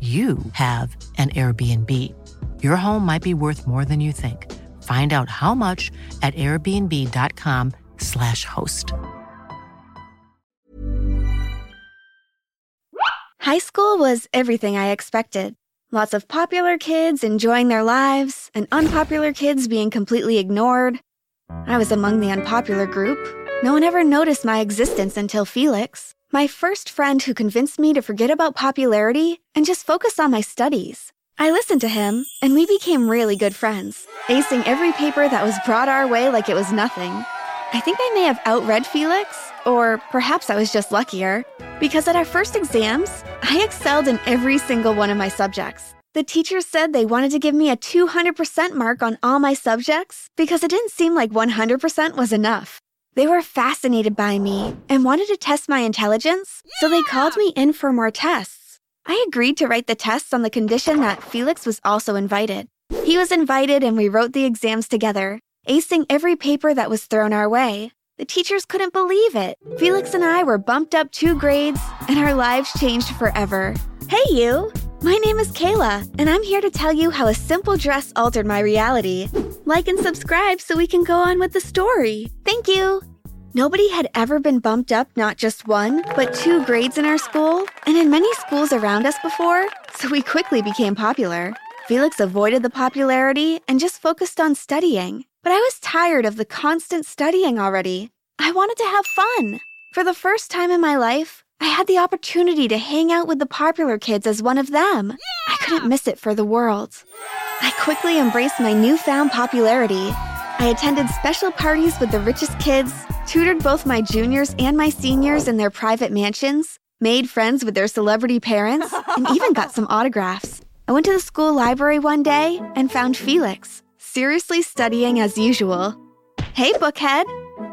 you have an Airbnb. Your home might be worth more than you think. Find out how much at airbnb.com/slash host. High school was everything I expected. Lots of popular kids enjoying their lives, and unpopular kids being completely ignored. I was among the unpopular group. No one ever noticed my existence until Felix. My first friend who convinced me to forget about popularity and just focus on my studies. I listened to him, and we became really good friends, acing every paper that was brought our way like it was nothing. I think I may have outread Felix, or perhaps I was just luckier, because at our first exams, I excelled in every single one of my subjects. The teachers said they wanted to give me a 200% mark on all my subjects because it didn't seem like 100% was enough. They were fascinated by me and wanted to test my intelligence, so they called me in for more tests. I agreed to write the tests on the condition that Felix was also invited. He was invited and we wrote the exams together, acing every paper that was thrown our way. The teachers couldn't believe it. Felix and I were bumped up two grades, and our lives changed forever. Hey, you! My name is Kayla, and I'm here to tell you how a simple dress altered my reality. Like and subscribe so we can go on with the story. Thank you! Nobody had ever been bumped up not just one, but two grades in our school, and in many schools around us before, so we quickly became popular. Felix avoided the popularity and just focused on studying. But I was tired of the constant studying already. I wanted to have fun. For the first time in my life, I had the opportunity to hang out with the popular kids as one of them. I couldn't miss it for the world. I quickly embraced my newfound popularity. I attended special parties with the richest kids, tutored both my juniors and my seniors in their private mansions, made friends with their celebrity parents, and even got some autographs. I went to the school library one day and found Felix, seriously studying as usual. Hey, bookhead.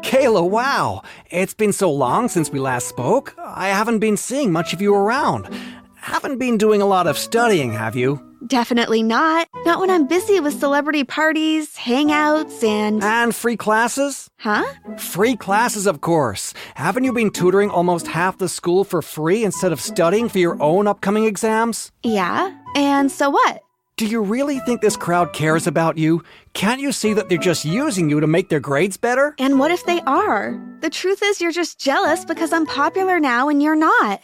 Kayla, wow! It's been so long since we last spoke. I haven't been seeing much of you around. Haven't been doing a lot of studying, have you? Definitely not. Not when I'm busy with celebrity parties, hangouts, and. And free classes? Huh? Free classes, of course. Haven't you been tutoring almost half the school for free instead of studying for your own upcoming exams? Yeah. And so what? Do you really think this crowd cares about you? Can't you see that they're just using you to make their grades better? And what if they are? The truth is, you're just jealous because I'm popular now and you're not.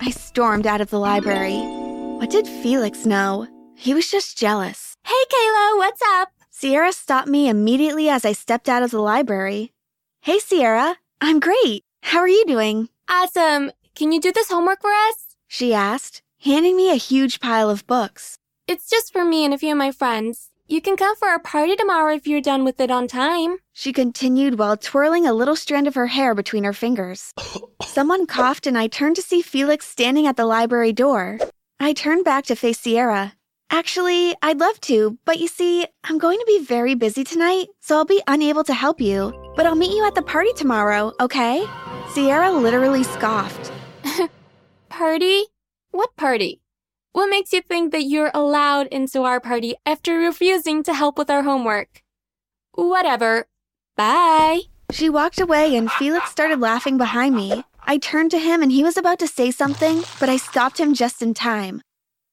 I stormed out of the library. What did Felix know? He was just jealous. Hey, Kayla, what's up? Sierra stopped me immediately as I stepped out of the library. Hey, Sierra. I'm great. How are you doing? Awesome. Can you do this homework for us? She asked, handing me a huge pile of books. It's just for me and a few of my friends. You can come for our party tomorrow if you're done with it on time. She continued while twirling a little strand of her hair between her fingers. Someone coughed and I turned to see Felix standing at the library door. I turned back to face Sierra. Actually, I'd love to, but you see, I'm going to be very busy tonight, so I'll be unable to help you. But I'll meet you at the party tomorrow, okay? Sierra literally scoffed. Party? What party? What makes you think that you're allowed into our party after refusing to help with our homework? Whatever. Bye. She walked away and Felix started laughing behind me. I turned to him and he was about to say something, but I stopped him just in time.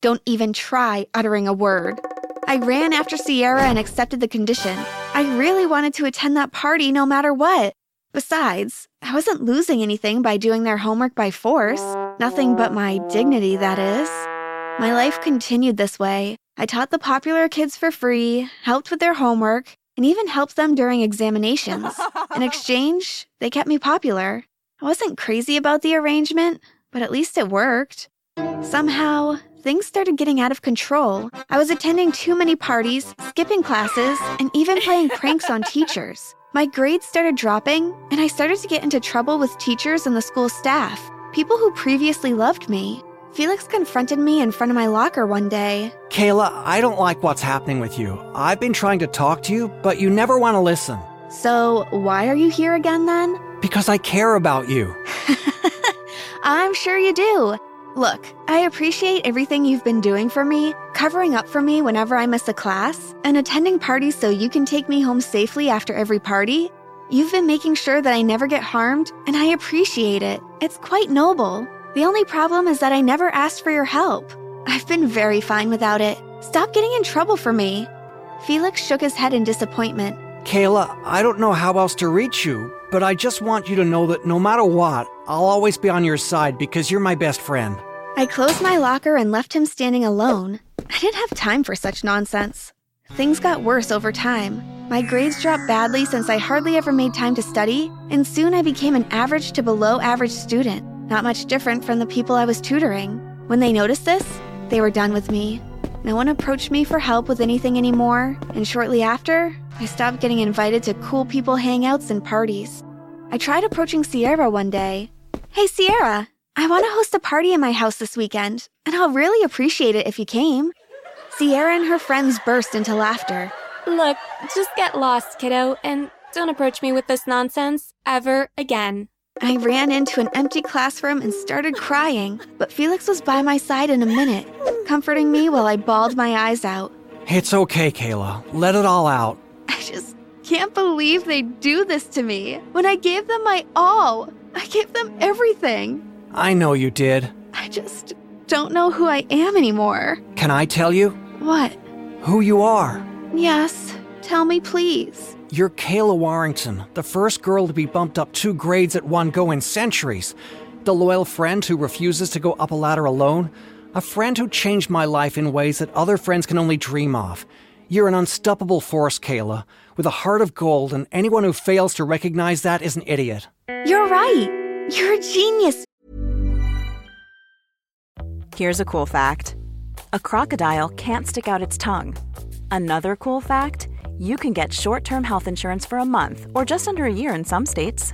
Don't even try uttering a word. I ran after Sierra and accepted the condition. I really wanted to attend that party no matter what. Besides, I wasn't losing anything by doing their homework by force. Nothing but my dignity, that is. My life continued this way. I taught the popular kids for free, helped with their homework, and even helped them during examinations. In exchange, they kept me popular. I wasn't crazy about the arrangement, but at least it worked. Somehow, things started getting out of control. I was attending too many parties, skipping classes, and even playing pranks on teachers. My grades started dropping, and I started to get into trouble with teachers and the school staff, people who previously loved me. Felix confronted me in front of my locker one day. Kayla, I don't like what's happening with you. I've been trying to talk to you, but you never want to listen. So, why are you here again then? Because I care about you. I'm sure you do. Look, I appreciate everything you've been doing for me, covering up for me whenever I miss a class, and attending parties so you can take me home safely after every party. You've been making sure that I never get harmed, and I appreciate it. It's quite noble. The only problem is that I never asked for your help. I've been very fine without it. Stop getting in trouble for me. Felix shook his head in disappointment. Kayla, I don't know how else to reach you, but I just want you to know that no matter what, I'll always be on your side because you're my best friend. I closed my locker and left him standing alone. I didn't have time for such nonsense. Things got worse over time. My grades dropped badly since I hardly ever made time to study, and soon I became an average to below average student, not much different from the people I was tutoring. When they noticed this, they were done with me. No one approached me for help with anything anymore, and shortly after, I stopped getting invited to cool people hangouts and parties. I tried approaching Sierra one day. Hey, Sierra, I want to host a party in my house this weekend, and I'll really appreciate it if you came. Sierra and her friends burst into laughter. Look, just get lost, kiddo, and don't approach me with this nonsense ever again. I ran into an empty classroom and started crying, but Felix was by my side in a minute, comforting me while I bawled my eyes out. It's okay, Kayla. Let it all out. I just can't believe they do this to me when I gave them my all. I gave them everything. I know you did. I just don't know who I am anymore. Can I tell you? What? Who you are? Yes, tell me, please. You're Kayla Warrington, the first girl to be bumped up two grades at one go in centuries. The loyal friend who refuses to go up a ladder alone. A friend who changed my life in ways that other friends can only dream of. You're an unstoppable force, Kayla, with a heart of gold, and anyone who fails to recognize that is an idiot. You're right. You're a genius. Here's a cool fact a crocodile can't stick out its tongue. Another cool fact you can get short term health insurance for a month or just under a year in some states.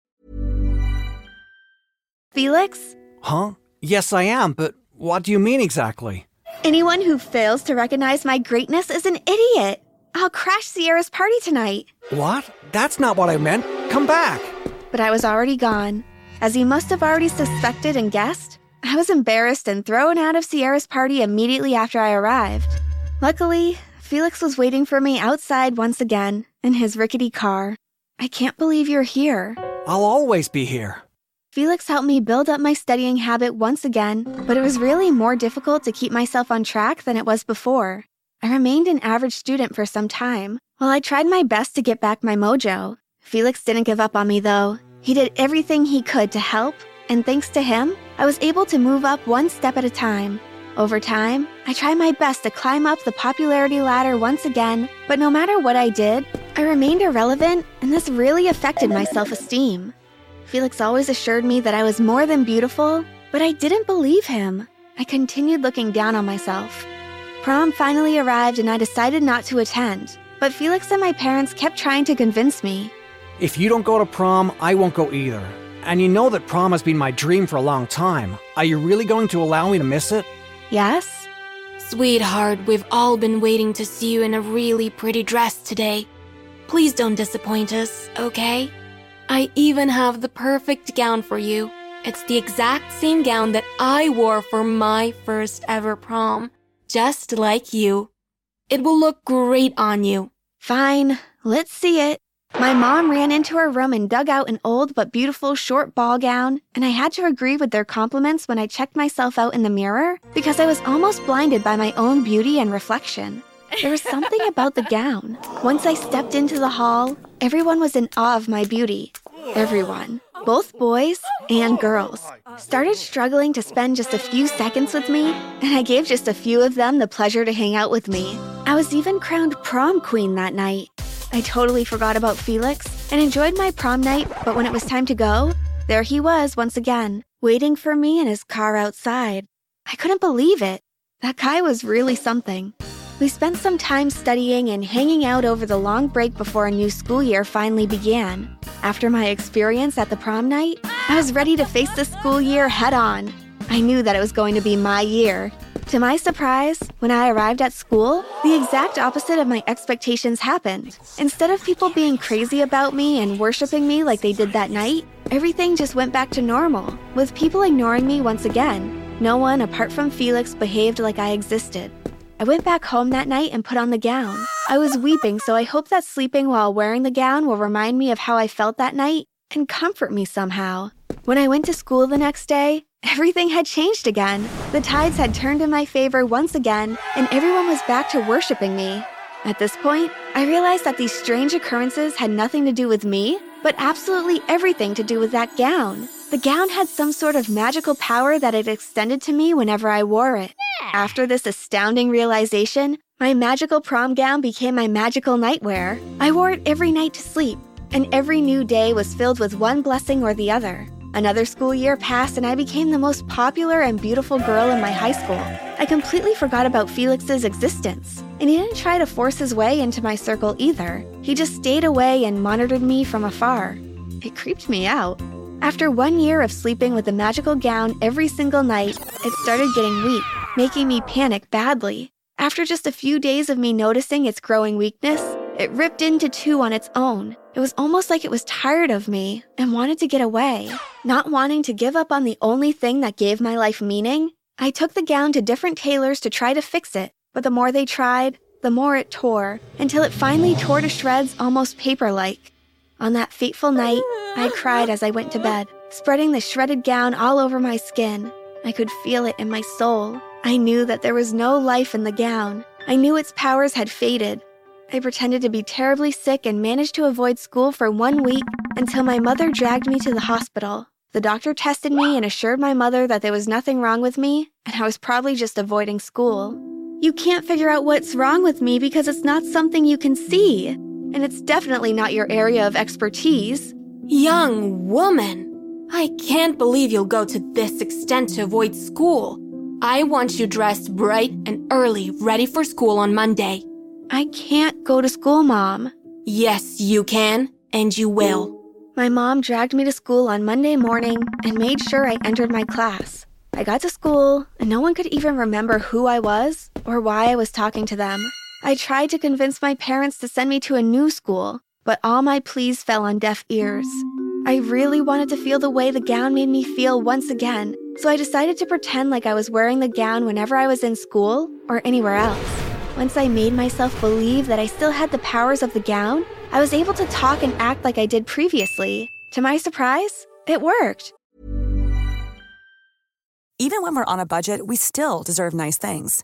Felix? Huh? Yes, I am, but what do you mean exactly? Anyone who fails to recognize my greatness is an idiot. I'll crash Sierra's party tonight. What? That's not what I meant. Come back. But I was already gone. As you must have already suspected and guessed, I was embarrassed and thrown out of Sierra's party immediately after I arrived. Luckily, Felix was waiting for me outside once again in his rickety car. I can't believe you're here. I'll always be here. Felix helped me build up my studying habit once again, but it was really more difficult to keep myself on track than it was before. I remained an average student for some time, while I tried my best to get back my mojo. Felix didn't give up on me though. He did everything he could to help, and thanks to him, I was able to move up one step at a time. Over time, I tried my best to climb up the popularity ladder once again, but no matter what I did, I remained irrelevant, and this really affected my self esteem. Felix always assured me that I was more than beautiful, but I didn't believe him. I continued looking down on myself. Prom finally arrived and I decided not to attend, but Felix and my parents kept trying to convince me. If you don't go to prom, I won't go either. And you know that prom has been my dream for a long time. Are you really going to allow me to miss it? Yes? Sweetheart, we've all been waiting to see you in a really pretty dress today. Please don't disappoint us, okay? I even have the perfect gown for you. It's the exact same gown that I wore for my first ever prom, just like you. It will look great on you. Fine, let's see it. My mom ran into her room and dug out an old but beautiful short ball gown, and I had to agree with their compliments when I checked myself out in the mirror because I was almost blinded by my own beauty and reflection. There was something about the gown. Once I stepped into the hall, everyone was in awe of my beauty. Everyone, both boys and girls, started struggling to spend just a few seconds with me, and I gave just a few of them the pleasure to hang out with me. I was even crowned prom queen that night. I totally forgot about Felix and enjoyed my prom night, but when it was time to go, there he was once again, waiting for me in his car outside. I couldn't believe it. That guy was really something. We spent some time studying and hanging out over the long break before a new school year finally began. After my experience at the prom night, I was ready to face the school year head on. I knew that it was going to be my year. To my surprise, when I arrived at school, the exact opposite of my expectations happened. Instead of people being crazy about me and worshiping me like they did that night, everything just went back to normal, with people ignoring me once again. No one apart from Felix behaved like I existed. I went back home that night and put on the gown. I was weeping, so I hope that sleeping while wearing the gown will remind me of how I felt that night and comfort me somehow. When I went to school the next day, everything had changed again. The tides had turned in my favor once again, and everyone was back to worshiping me. At this point, I realized that these strange occurrences had nothing to do with me, but absolutely everything to do with that gown. The gown had some sort of magical power that it extended to me whenever I wore it. After this astounding realization, my magical prom gown became my magical nightwear. I wore it every night to sleep, and every new day was filled with one blessing or the other. Another school year passed, and I became the most popular and beautiful girl in my high school. I completely forgot about Felix's existence, and he didn't try to force his way into my circle either. He just stayed away and monitored me from afar. It creeped me out. After one year of sleeping with a magical gown every single night, it started getting weak making me panic badly. After just a few days of me noticing its growing weakness, it ripped into two on its own. It was almost like it was tired of me and wanted to get away. Not wanting to give up on the only thing that gave my life meaning, I took the gown to different tailors to try to fix it, but the more they tried, the more it tore, until it finally tore to shreds almost paper like. On that fateful night, I cried as I went to bed, spreading the shredded gown all over my skin. I could feel it in my soul. I knew that there was no life in the gown. I knew its powers had faded. I pretended to be terribly sick and managed to avoid school for one week until my mother dragged me to the hospital. The doctor tested me and assured my mother that there was nothing wrong with me, and I was probably just avoiding school. You can't figure out what's wrong with me because it's not something you can see, and it's definitely not your area of expertise. Young woman, I can't believe you'll go to this extent to avoid school. I want you dressed bright and early, ready for school on Monday. I can't go to school, Mom. Yes, you can, and you will. My mom dragged me to school on Monday morning and made sure I entered my class. I got to school, and no one could even remember who I was or why I was talking to them. I tried to convince my parents to send me to a new school, but all my pleas fell on deaf ears. I really wanted to feel the way the gown made me feel once again, so I decided to pretend like I was wearing the gown whenever I was in school or anywhere else. Once I made myself believe that I still had the powers of the gown, I was able to talk and act like I did previously. To my surprise, it worked. Even when we're on a budget, we still deserve nice things.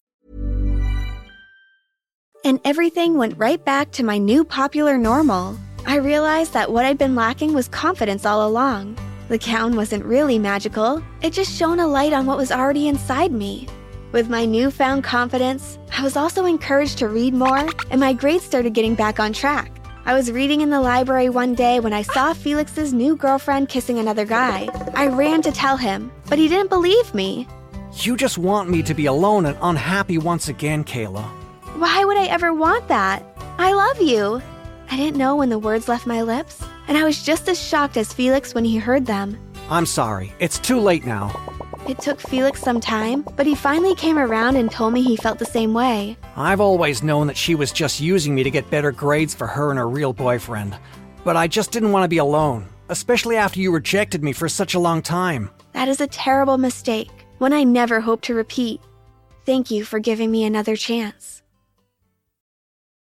And everything went right back to my new popular normal. I realized that what I'd been lacking was confidence all along. The gown wasn't really magical, it just shone a light on what was already inside me. With my newfound confidence, I was also encouraged to read more, and my grades started getting back on track. I was reading in the library one day when I saw Felix's new girlfriend kissing another guy. I ran to tell him, but he didn't believe me. You just want me to be alone and unhappy once again, Kayla. Why would I ever want that? I love you. I didn't know when the words left my lips, and I was just as shocked as Felix when he heard them. I'm sorry, it's too late now. It took Felix some time, but he finally came around and told me he felt the same way. I've always known that she was just using me to get better grades for her and her real boyfriend. But I just didn't want to be alone, especially after you rejected me for such a long time. That is a terrible mistake, one I never hope to repeat. Thank you for giving me another chance.